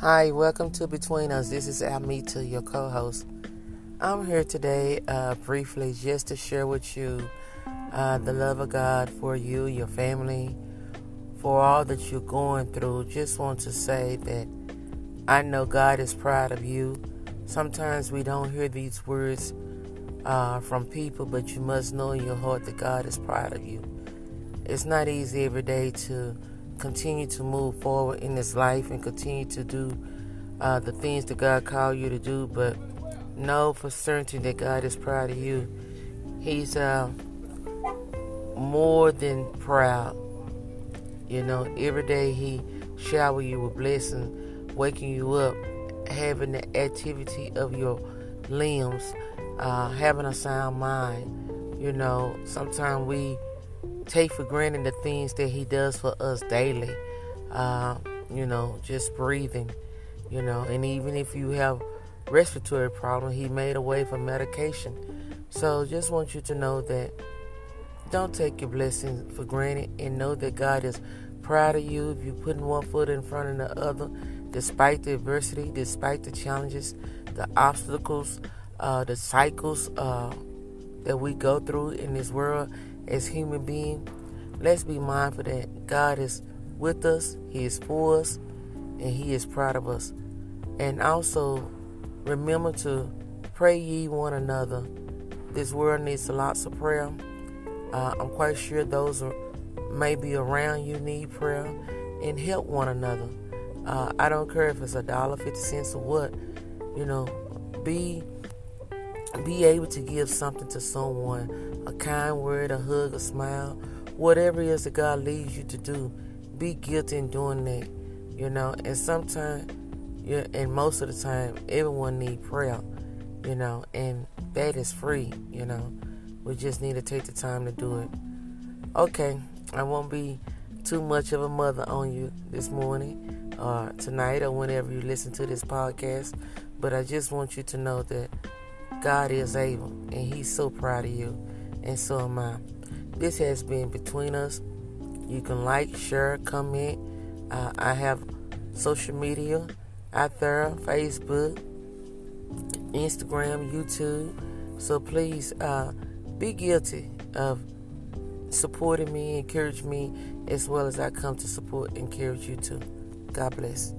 Hi, welcome to Between Us. This is Amita, your co host. I'm here today uh, briefly just to share with you uh, the love of God for you, your family, for all that you're going through. Just want to say that I know God is proud of you. Sometimes we don't hear these words uh, from people, but you must know in your heart that God is proud of you. It's not easy every day to continue to move forward in this life and continue to do uh, the things that God called you to do, but know for certain that God is proud of you. He's uh, more than proud. You know, every day He shower you with blessings, waking you up, having the activity of your limbs, uh, having a sound mind. You know, sometimes we take for granted the things that He does for us daily. Uh, you know, just breathing. You know, and even if you have respiratory problem, He made a way for medication. So, just want you to know that don't take your blessings for granted, and know that God is proud of you if you're putting one foot in front of the other, despite the adversity, despite the challenges, the obstacles, uh, the cycles uh, that we go through in this world as human beings, let's be mindful that God is with us, He is for us, and He is proud of us. And also remember to pray ye one another. This world needs lots of prayer. Uh, I'm quite sure those are maybe around you need prayer and help one another. Uh, I don't care if it's a dollar, fifty cents, or what. You know, be be able to give something to someone a kind word, a hug, a smile, whatever it is that God leads you to do. Be guilty in doing that, you know. And sometimes, yeah, and most of the time, everyone need prayer, you know, and that is free, you know. We just need to take the time to do it. Okay, I won't be too much of a mother on you this morning or tonight or whenever you listen to this podcast, but I just want you to know that God is able, and He's so proud of you, and so am I. This has been Between Us. You can like, share, comment. Uh, I have social media out there Facebook, Instagram, YouTube. So please uh, be guilty of supporting me, encourage me, as well as I come to support and encourage you too. God bless.